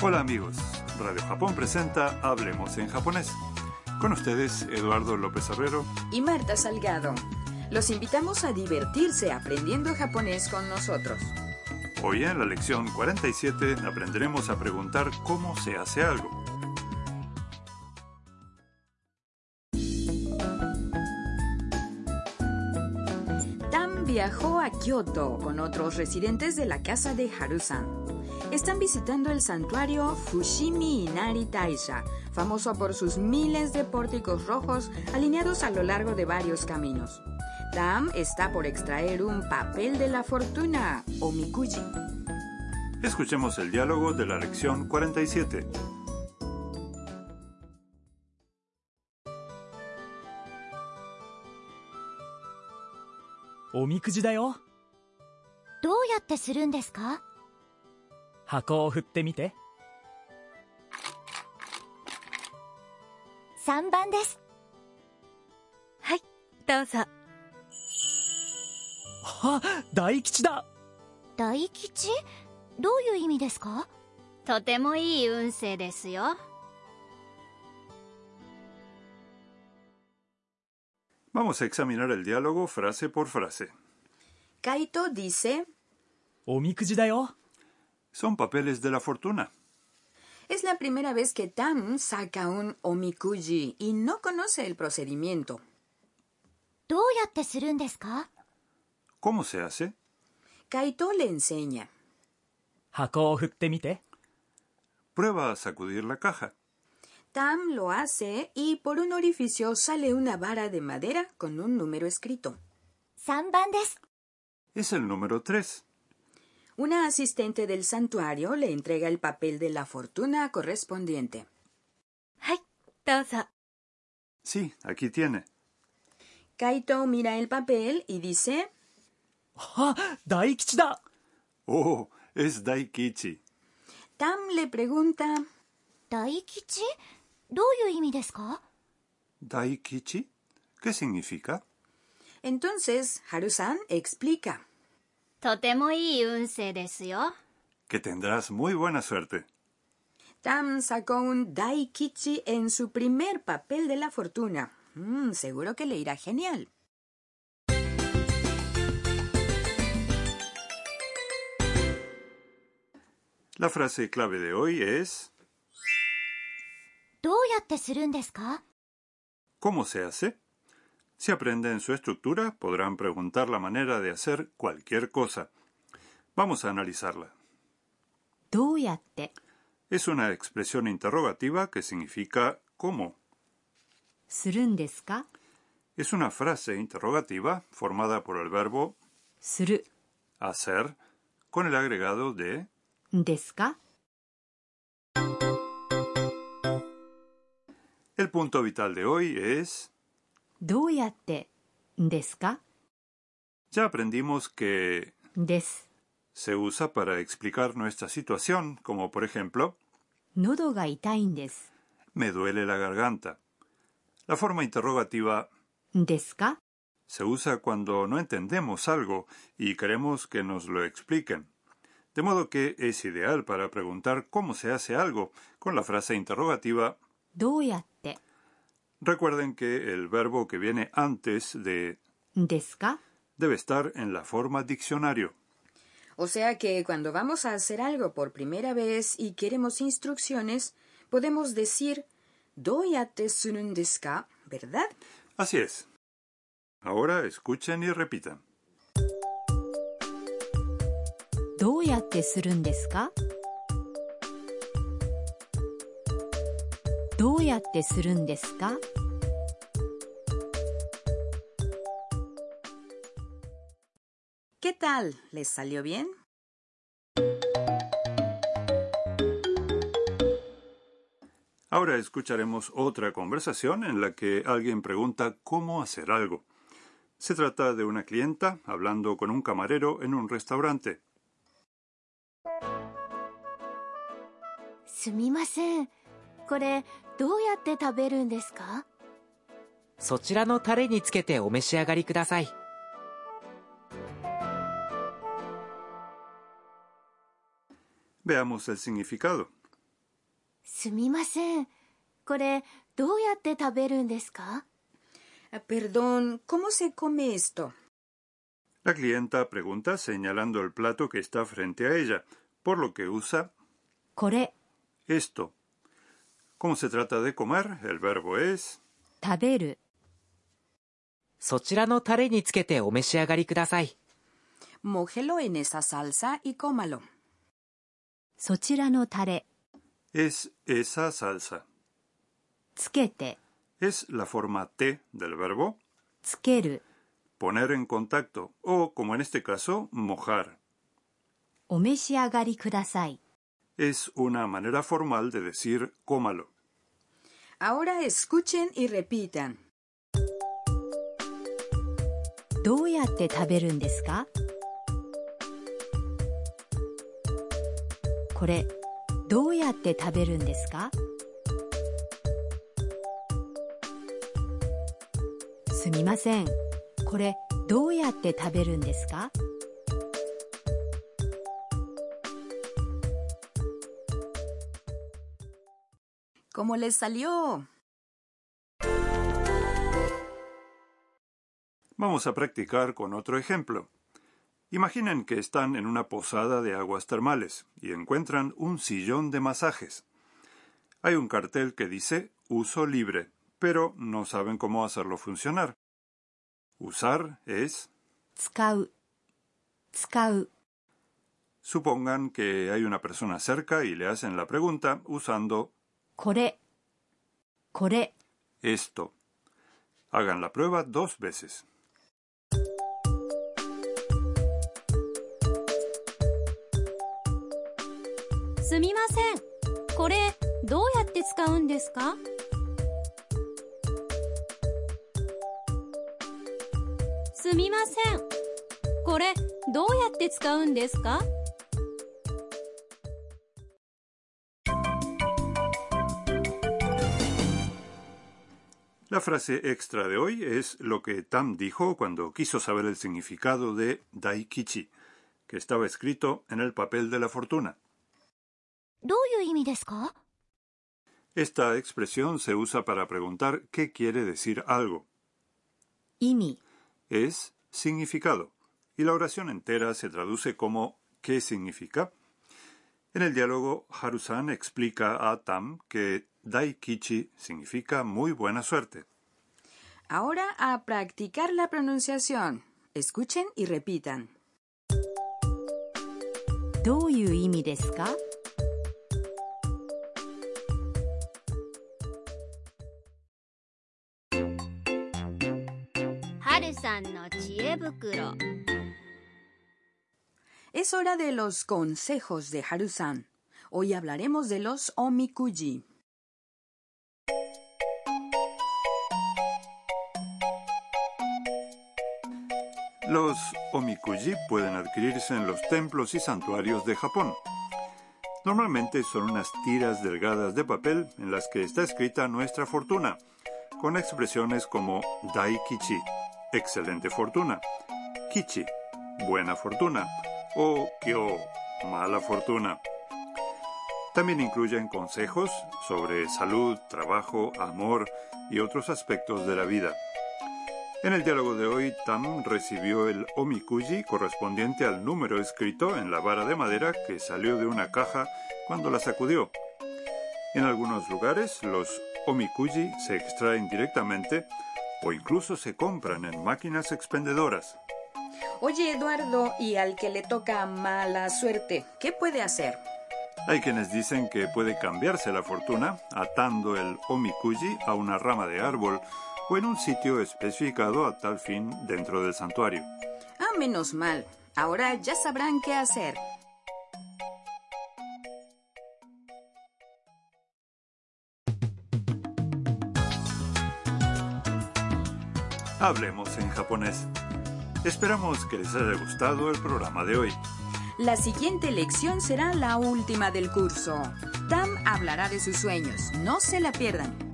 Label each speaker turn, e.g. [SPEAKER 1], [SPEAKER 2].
[SPEAKER 1] Hola amigos, Radio Japón presenta Hablemos en japonés. Con ustedes Eduardo López Herrero
[SPEAKER 2] y Marta Salgado. Los invitamos a divertirse aprendiendo japonés con nosotros.
[SPEAKER 1] Hoy en la lección 47 aprenderemos a preguntar cómo se hace algo.
[SPEAKER 2] Viajó a Kyoto con otros residentes de la casa de Harusan. Están visitando el santuario Fushimi Inari Taisha, famoso por sus miles de pórticos rojos alineados a lo largo de varios caminos. Tam está por extraer un papel de la fortuna, o mikuji.
[SPEAKER 1] Escuchemos el diálogo de la lección 47.
[SPEAKER 3] おみくじだよ。
[SPEAKER 4] どうやってするんですか？
[SPEAKER 3] 箱を振ってみて。
[SPEAKER 4] 3番です。
[SPEAKER 5] はい、どうぞ。
[SPEAKER 3] あ大吉だ。
[SPEAKER 4] 大吉？どういう意味ですか？
[SPEAKER 5] とてもいい運勢ですよ。
[SPEAKER 1] Vamos a examinar el diálogo frase por frase.
[SPEAKER 2] Kaito dice:
[SPEAKER 1] Son papeles de la fortuna.
[SPEAKER 2] Es la primera vez que Tam saca un omikuji y no conoce el procedimiento.
[SPEAKER 1] ¿Cómo se hace?
[SPEAKER 2] Kaito le enseña.
[SPEAKER 1] Prueba a sacudir la caja.
[SPEAKER 2] Tam lo hace y por un orificio sale una vara de madera con un número escrito.
[SPEAKER 4] Sanbandes.
[SPEAKER 1] Es el número 3.
[SPEAKER 2] Una asistente del santuario le entrega el papel de la fortuna correspondiente.
[SPEAKER 5] ¡Ay! Tosa.
[SPEAKER 1] Sí, aquí tiene.
[SPEAKER 2] Kaito mira el papel y dice.
[SPEAKER 3] ¡Ah! ¡Daikichi da!
[SPEAKER 1] Oh, es Daikichi.
[SPEAKER 2] Tam le pregunta.
[SPEAKER 4] ¿Daikichi? どういう意味ですか
[SPEAKER 1] ¿Daikichi? ¿Qué significa?
[SPEAKER 2] entonces Harusan explica.
[SPEAKER 5] とてもいい運勢ですよ。
[SPEAKER 1] Que tendrás muy buena suerte.
[SPEAKER 2] Tam sacó un daikichi en su primer papel de la fortuna. Mm, seguro que le irá genial.
[SPEAKER 1] La frase clave de hoy es
[SPEAKER 4] どうや ってするんですか
[SPEAKER 1] ¿Cómo se hace? Si aprenden su estructura, podrán preguntar la manera de hacer cualquier cosa. Vamos a analizarla.
[SPEAKER 5] どうやって、
[SPEAKER 1] Es una expresión interrogativa que significa ¿cómo?
[SPEAKER 5] するんですか
[SPEAKER 1] Es una frase interrogativa formada por el verbo
[SPEAKER 5] する、
[SPEAKER 1] hacer con el agregado de
[SPEAKER 5] んですか
[SPEAKER 1] El punto vital de hoy es
[SPEAKER 5] どうやって、んですか
[SPEAKER 1] ya aprendimos que
[SPEAKER 5] です。
[SPEAKER 1] se usa para explicar nuestra situación, como por ejemplo
[SPEAKER 5] 喉が痛いんです。
[SPEAKER 1] me duele la garganta. La forma interrogativa
[SPEAKER 5] んですか
[SPEAKER 1] se usa cuando no entendemos algo y queremos que nos lo expliquen. De modo que es ideal para preguntar cómo se hace algo con la frase interrogativa.
[SPEAKER 5] どうやって、
[SPEAKER 1] Recuerden que el verbo que viene antes de
[SPEAKER 5] desca
[SPEAKER 1] debe estar en la forma diccionario.
[SPEAKER 2] O sea que cuando vamos a hacer algo por primera vez y queremos instrucciones, podemos decir doyate sunun deska, ¿verdad?
[SPEAKER 1] Así es. Ahora escuchen y repitan.
[SPEAKER 5] Doyate surun deska? どうやってするんですか
[SPEAKER 2] ¿Qué tal? ¿Les salió bien?
[SPEAKER 1] Ahora escucharemos otra conversación en la que alguien pregunta cómo hacer algo. Se trata de una clienta hablando con un camarero en un restaurante.
[SPEAKER 4] すみませんこれ どうやって食べるんですか
[SPEAKER 6] そちらのタレにつけてお召し上がりください
[SPEAKER 1] Veamos el significado.
[SPEAKER 4] すみません。これ、どうやって食べるんですか
[SPEAKER 2] Ah, Perdón, ¿cómo se come esto?
[SPEAKER 1] La clienta pregunta señalando el plato que está frente a ella, por lo que usa
[SPEAKER 5] これ、
[SPEAKER 1] esto. ¿Cómo se trata de comer? El verbo es
[SPEAKER 5] 食べる。
[SPEAKER 6] そちらのタレにつけてお召し上がりください。
[SPEAKER 2] Mójelo en esa salsa y cómalo.
[SPEAKER 5] そちらのタレ、
[SPEAKER 1] es esa salsa.
[SPEAKER 5] つけて、
[SPEAKER 1] Es la forma T del verbo
[SPEAKER 5] つける。
[SPEAKER 1] poner en contacto o, como en este caso, mojar.
[SPEAKER 5] お召し上がりください。
[SPEAKER 1] Es una manera formal de decir cómalo.
[SPEAKER 2] Ahora escuchen y repitan.
[SPEAKER 5] どうやって食べるんですかこれ、どうやって食べるんですかすみません。これ、どうやって食べるんですか
[SPEAKER 2] ¿Cómo les salió?
[SPEAKER 1] Vamos a practicar con otro ejemplo. Imaginen que están en una posada de aguas termales y encuentran un sillón de masajes. Hay un cartel que dice uso libre, pero no saben cómo hacerlo funcionar. Usar es Supongan que hay una persona cerca y le hacen la pregunta usando
[SPEAKER 5] これ。これ。
[SPEAKER 1] esto. Hagan la prueba dos veces.
[SPEAKER 4] すみません。これ、どうやって使うんですかすみません。これ、どうやって使うんですか
[SPEAKER 1] La frase extra de hoy es lo que Tam dijo cuando quiso saber el significado de Daikichi, que estaba escrito en el papel de la fortuna. Esta expresión se usa para preguntar qué quiere decir algo.
[SPEAKER 5] Imi
[SPEAKER 1] es significado, y la oración entera se traduce como ¿qué significa? En el diálogo, Harusan explica a Tam que Daikichi significa muy buena suerte.
[SPEAKER 2] Ahora a practicar la pronunciación. Escuchen y repitan.
[SPEAKER 4] Harusan no chiebukuro.
[SPEAKER 2] Es hora de los consejos de Harusan. Hoy hablaremos de los omikuji.
[SPEAKER 1] Los omikuji pueden adquirirse en los templos y santuarios de Japón. Normalmente son unas tiras delgadas de papel en las que está escrita nuestra fortuna, con expresiones como Daikichi, excelente fortuna, Kichi, buena fortuna, o Kyo, mala fortuna. También incluyen consejos sobre salud, trabajo, amor y otros aspectos de la vida. En el diálogo de hoy, Tam recibió el omikuji correspondiente al número escrito en la vara de madera que salió de una caja cuando la sacudió. En algunos lugares, los omikuji se extraen directamente o incluso se compran en máquinas expendedoras.
[SPEAKER 2] Oye, Eduardo, y al que le toca mala suerte, ¿qué puede hacer?
[SPEAKER 1] Hay quienes dicen que puede cambiarse la fortuna atando el omikuji a una rama de árbol o en un sitio especificado a tal fin dentro del santuario.
[SPEAKER 2] Ah, menos mal. Ahora ya sabrán qué hacer.
[SPEAKER 1] Hablemos en japonés. Esperamos que les haya gustado el programa de hoy.
[SPEAKER 2] La siguiente lección será la última del curso. Tam hablará de sus sueños. No se la pierdan.